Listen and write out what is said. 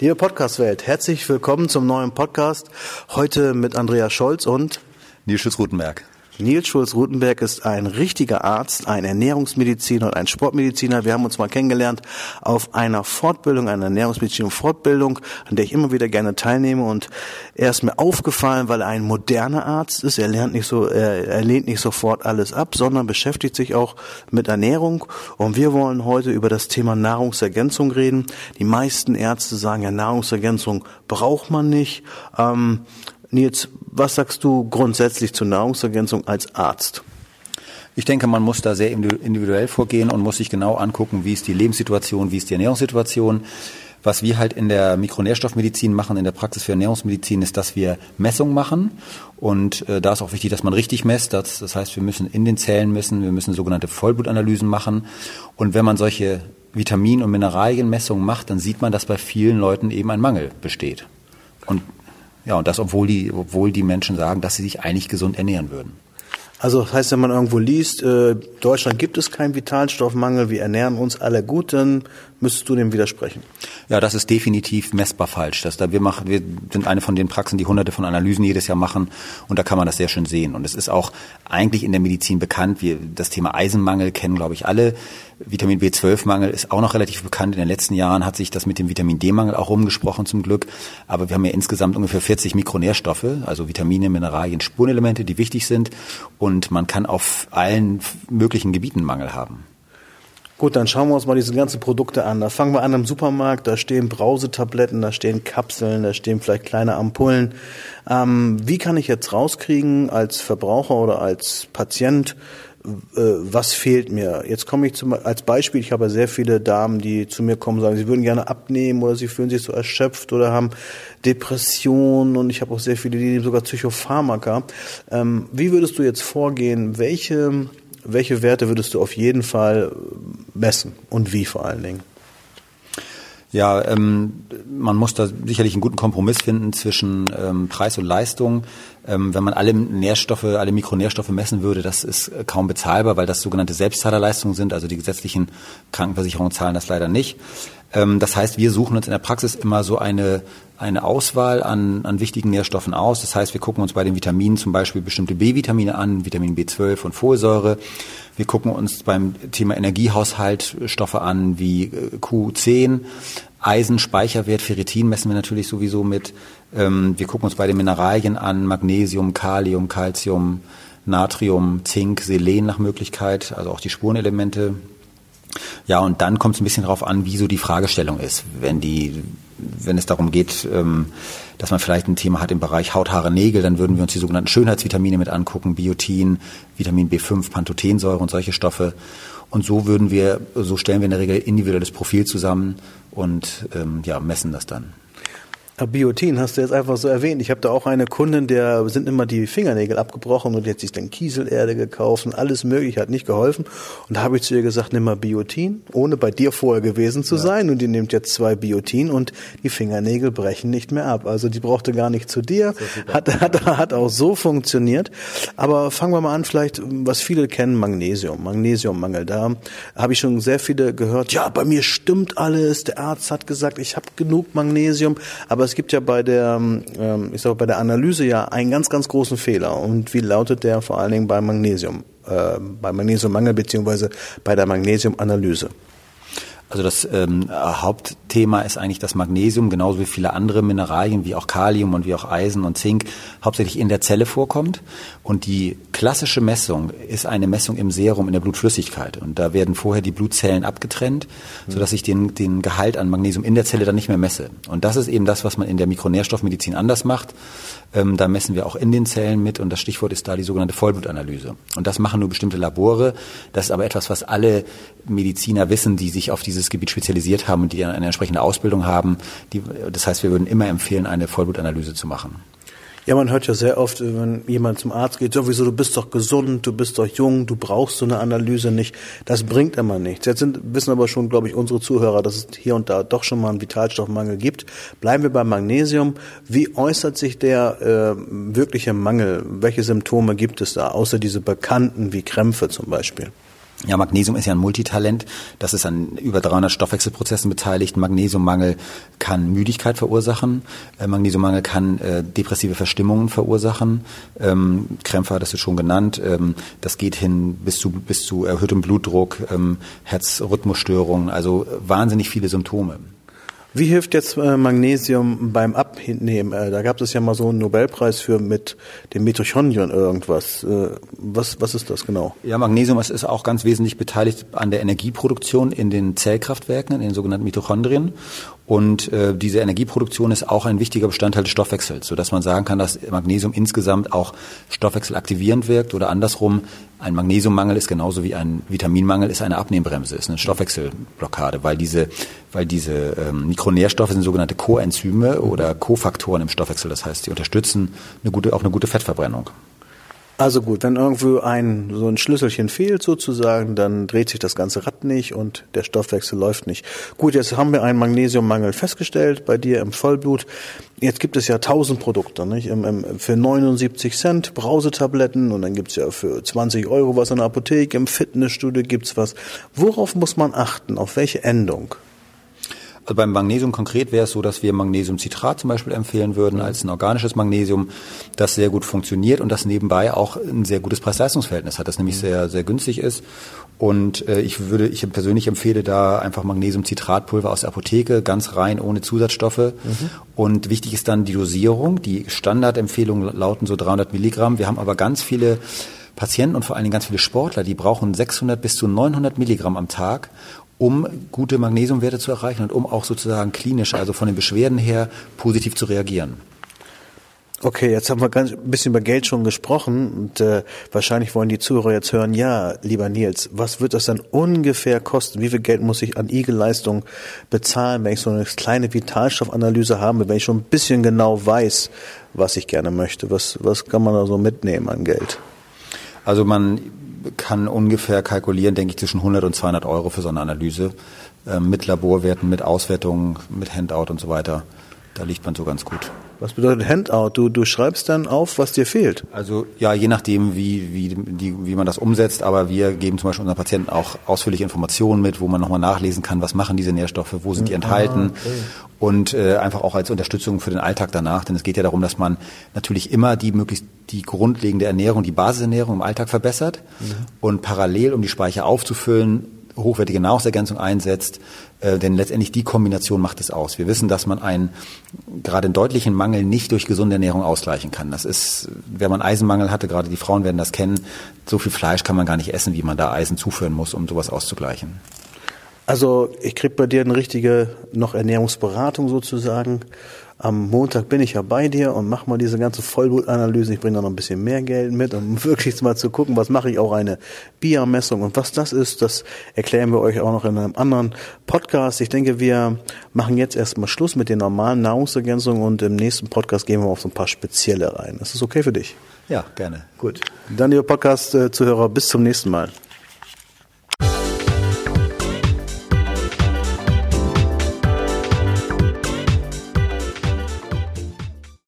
Liebe Podcast-Welt, herzlich willkommen zum neuen Podcast. Heute mit Andreas Scholz und Nils Schütz-Rutenberg. Nils Schulz-Rutenberg ist ein richtiger Arzt, ein Ernährungsmediziner und ein Sportmediziner. Wir haben uns mal kennengelernt auf einer Fortbildung, einer Ernährungsmedizin Fortbildung, an der ich immer wieder gerne teilnehme. Und er ist mir aufgefallen, weil er ein moderner Arzt ist. Er lernt nicht so, er, er lehnt nicht sofort alles ab, sondern beschäftigt sich auch mit Ernährung. Und wir wollen heute über das Thema Nahrungsergänzung reden. Die meisten Ärzte sagen ja, Nahrungsergänzung braucht man nicht. Ähm, Nils, was sagst du grundsätzlich zur Nahrungsergänzung als Arzt? Ich denke, man muss da sehr individuell vorgehen und muss sich genau angucken, wie ist die Lebenssituation, wie ist die Ernährungssituation. Was wir halt in der Mikronährstoffmedizin machen, in der Praxis für Ernährungsmedizin, ist, dass wir Messungen machen. Und äh, da ist auch wichtig, dass man richtig messt. Das, das heißt, wir müssen in den Zellen messen, wir müssen sogenannte Vollblutanalysen machen. Und wenn man solche Vitamin- und Mineralienmessungen macht, dann sieht man, dass bei vielen Leuten eben ein Mangel besteht. Und ja, und das, obwohl die, obwohl die Menschen sagen, dass sie sich eigentlich gesund ernähren würden. Also das heißt, wenn man irgendwo liest, äh, Deutschland gibt es keinen Vitalstoffmangel, wir ernähren uns alle gut, dann müsstest du dem widersprechen. Ja, das ist definitiv messbar falsch. Das da wir machen, wir sind eine von den Praxen, die hunderte von Analysen jedes Jahr machen und da kann man das sehr schön sehen. Und es ist auch eigentlich in der Medizin bekannt. Wir das Thema Eisenmangel kennen, glaube ich, alle. Vitamin B12-Mangel ist auch noch relativ bekannt. In den letzten Jahren hat sich das mit dem Vitamin D-Mangel auch rumgesprochen zum Glück. Aber wir haben ja insgesamt ungefähr 40 Mikronährstoffe, also Vitamine, Mineralien, Spurenelemente, die wichtig sind. Und man kann auf allen möglichen Gebieten Mangel haben. Gut, dann schauen wir uns mal diese ganzen Produkte an. Da fangen wir an im Supermarkt, da stehen Brausetabletten, da stehen Kapseln, da stehen vielleicht kleine Ampullen. Ähm, wie kann ich jetzt rauskriegen als Verbraucher oder als Patient, was fehlt mir? Jetzt komme ich zum, als Beispiel, ich habe sehr viele Damen, die zu mir kommen und sagen, sie würden gerne abnehmen oder sie fühlen sich so erschöpft oder haben Depressionen und ich habe auch sehr viele, die nehmen sogar Psychopharmaka. Ähm, wie würdest du jetzt vorgehen? Welche welche Werte würdest du auf jeden Fall messen und wie vor allen Dingen? Ja, ähm, man muss da sicherlich einen guten Kompromiss finden zwischen ähm, Preis und Leistung. Ähm, wenn man alle Nährstoffe, alle Mikronährstoffe messen würde, das ist kaum bezahlbar, weil das sogenannte Selbstzahlerleistungen sind. Also die gesetzlichen Krankenversicherungen zahlen das leider nicht. Ähm, das heißt, wir suchen uns in der Praxis immer so eine, eine Auswahl an, an wichtigen Nährstoffen aus. Das heißt, wir gucken uns bei den Vitaminen zum Beispiel bestimmte B-Vitamine an, Vitamin B12 und Folsäure. Wir gucken uns beim Thema Energiehaushalt Stoffe an wie äh, Q10, Eisen, Speicherwert, Ferritin messen wir natürlich sowieso mit. Ähm, wir gucken uns bei den Mineralien an, Magnesium, Kalium, Calcium, Natrium, Zink, Selen nach Möglichkeit, also auch die Spurenelemente, ja, und dann kommt es ein bisschen darauf an, wie so die Fragestellung ist. Wenn die, wenn es darum geht, ähm, dass man vielleicht ein Thema hat im Bereich Haut, Haare, Nägel, dann würden wir uns die sogenannten Schönheitsvitamine mit angucken, Biotin, Vitamin B5, Pantothensäure und solche Stoffe. Und so würden wir, so stellen wir in der Regel individuelles Profil zusammen und ähm, ja, messen das dann. Biotin hast du jetzt einfach so erwähnt. Ich habe da auch eine Kundin, der sind immer die Fingernägel abgebrochen und die hat sich dann Kieselerde gekauft und alles mögliche, hat nicht geholfen. Und da habe ich zu ihr gesagt, nimm mal Biotin, ohne bei dir vorher gewesen zu ja. sein. Und die nimmt jetzt zwei Biotin und die Fingernägel brechen nicht mehr ab. Also die brauchte gar nicht zu dir, hat, hat, hat auch so funktioniert. Aber fangen wir mal an, vielleicht, was viele kennen, Magnesium, Magnesiummangel. Da habe ich schon sehr viele gehört, ja, bei mir stimmt alles, der Arzt hat gesagt, ich habe genug Magnesium, aber es gibt ja bei der, ähm, ich sag, bei der Analyse ja einen ganz, ganz großen Fehler. Und wie lautet der vor allen Dingen bei Magnesium, äh, bei Magnesiummangel beziehungsweise bei der Magnesiumanalyse? Also das ähm, Hauptthema ist eigentlich das Magnesium, genauso wie viele andere Mineralien, wie auch Kalium und wie auch Eisen und Zink, hauptsächlich in der Zelle vorkommt. Und die klassische Messung ist eine Messung im Serum, in der Blutflüssigkeit. Und da werden vorher die Blutzellen abgetrennt, sodass ich den, den Gehalt an Magnesium in der Zelle dann nicht mehr messe. Und das ist eben das, was man in der Mikronährstoffmedizin anders macht. Ähm, da messen wir auch in den Zellen mit und das Stichwort ist da die sogenannte Vollblutanalyse. Und das machen nur bestimmte Labore. Das ist aber etwas, was alle Mediziner wissen, die sich auf dieses Gebiet spezialisiert haben und die eine entsprechende Ausbildung haben. Die, das heißt, wir würden immer empfehlen, eine Vollblutanalyse zu machen. Ja, man hört ja sehr oft, wenn jemand zum Arzt geht, sowieso, du bist doch gesund, du bist doch jung, du brauchst so eine Analyse nicht. Das bringt immer nichts. Jetzt sind, wissen aber schon, glaube ich, unsere Zuhörer, dass es hier und da doch schon mal einen Vitalstoffmangel gibt. Bleiben wir beim Magnesium. Wie äußert sich der äh, wirkliche Mangel? Welche Symptome gibt es da, außer diese bekannten wie Krämpfe zum Beispiel? Ja, Magnesium ist ja ein Multitalent. Das ist an über 300 Stoffwechselprozessen beteiligt. Magnesiummangel kann Müdigkeit verursachen. Äh, Magnesiummangel kann äh, depressive Verstimmungen verursachen. Ähm, Krämpfe hattest du schon genannt. Ähm, das geht hin bis zu, bis zu erhöhtem Blutdruck, ähm, Herzrhythmusstörungen, also wahnsinnig viele Symptome. Wie hilft jetzt äh, Magnesium beim Abnehmen? Äh, da gab es ja mal so einen Nobelpreis für mit dem Mitochondrien irgendwas. Äh, was, was ist das genau? Ja, Magnesium ist auch ganz wesentlich beteiligt an der Energieproduktion in den Zellkraftwerken, in den sogenannten Mitochondrien. Und äh, diese Energieproduktion ist auch ein wichtiger Bestandteil des Stoffwechsels, sodass man sagen kann, dass Magnesium insgesamt auch stoffwechselaktivierend wirkt oder andersrum, ein Magnesiummangel ist genauso wie ein Vitaminmangel ist eine Abnehmbremse, ist eine Stoffwechselblockade, weil diese, weil diese ähm, Mikronährstoffe sind sogenannte Coenzyme oder Kofaktoren im Stoffwechsel, das heißt, die unterstützen eine gute, auch eine gute Fettverbrennung. Also gut, wenn irgendwo ein so ein Schlüsselchen fehlt sozusagen, dann dreht sich das ganze Rad nicht und der Stoffwechsel läuft nicht. Gut, jetzt haben wir einen Magnesiummangel festgestellt bei dir im Vollblut. Jetzt gibt es ja tausend Produkte, nicht? Für 79 Cent Brausetabletten und dann gibt's ja für 20 Euro was in der Apotheke, im Fitnessstudio gibt's was. Worauf muss man achten? Auf welche Endung? Also beim Magnesium konkret wäre es so, dass wir Magnesiumcitrat zum Beispiel empfehlen würden als ein organisches Magnesium, das sehr gut funktioniert und das nebenbei auch ein sehr gutes Preis-Leistungs-Verhältnis hat, das nämlich sehr, sehr günstig ist. Und äh, ich würde, ich persönlich empfehle da einfach Magnesiumcitratpulver aus der Apotheke, ganz rein, ohne Zusatzstoffe. Mhm. Und wichtig ist dann die Dosierung. Die Standardempfehlungen lauten so 300 Milligramm. Wir haben aber ganz viele Patienten und vor allen Dingen ganz viele Sportler, die brauchen 600 bis zu 900 Milligramm am Tag um gute Magnesiumwerte zu erreichen und um auch sozusagen klinisch, also von den Beschwerden her, positiv zu reagieren. Okay, jetzt haben wir ganz ein bisschen über Geld schon gesprochen und äh, wahrscheinlich wollen die Zuhörer jetzt hören, ja, lieber Nils, was wird das dann ungefähr kosten? Wie viel Geld muss ich an IG-Leistung bezahlen, wenn ich so eine kleine Vitalstoffanalyse habe, wenn ich schon ein bisschen genau weiß, was ich gerne möchte? Was, was kann man da so mitnehmen an Geld? Also man kann ungefähr kalkulieren, denke ich, zwischen 100 und 200 Euro für so eine Analyse äh, mit Laborwerten, mit Auswertungen, mit Handout und so weiter. Da liegt man so ganz gut. Was bedeutet Handout? Du, du schreibst dann auf, was dir fehlt? Also ja, je nachdem, wie, wie, die, wie man das umsetzt, aber wir geben zum Beispiel unseren Patienten auch ausführliche Informationen mit, wo man nochmal nachlesen kann, was machen diese Nährstoffe, wo sind die hm, enthalten ah, okay. und äh, einfach auch als Unterstützung für den Alltag danach, denn es geht ja darum, dass man natürlich immer die möglichst die grundlegende Ernährung, die Basisernährung im Alltag verbessert mhm. und parallel, um die Speicher aufzufüllen, hochwertige Nahrungsergänzung einsetzt, äh, denn letztendlich die Kombination macht es aus. Wir wissen, dass man einen gerade einen deutlichen Mangel nicht durch gesunde Ernährung ausgleichen kann. Das ist, wenn man Eisenmangel hatte, gerade die Frauen werden das kennen, so viel Fleisch kann man gar nicht essen, wie man da Eisen zuführen muss, um sowas auszugleichen. Also ich krieg bei dir eine richtige noch Ernährungsberatung sozusagen am Montag bin ich ja bei dir und mach mal diese ganze Vollblutanalyse. Ich bringe da noch ein bisschen mehr Geld mit, um wirklich mal zu gucken, was mache ich auch eine BIA-Messung und was das ist, das erklären wir euch auch noch in einem anderen Podcast. Ich denke, wir machen jetzt erstmal Schluss mit den normalen Nahrungsergänzungen und im nächsten Podcast gehen wir auf so ein paar spezielle rein. Das ist okay für dich? Ja, gerne. Gut. Dann, liebe Podcast-Zuhörer, bis zum nächsten Mal.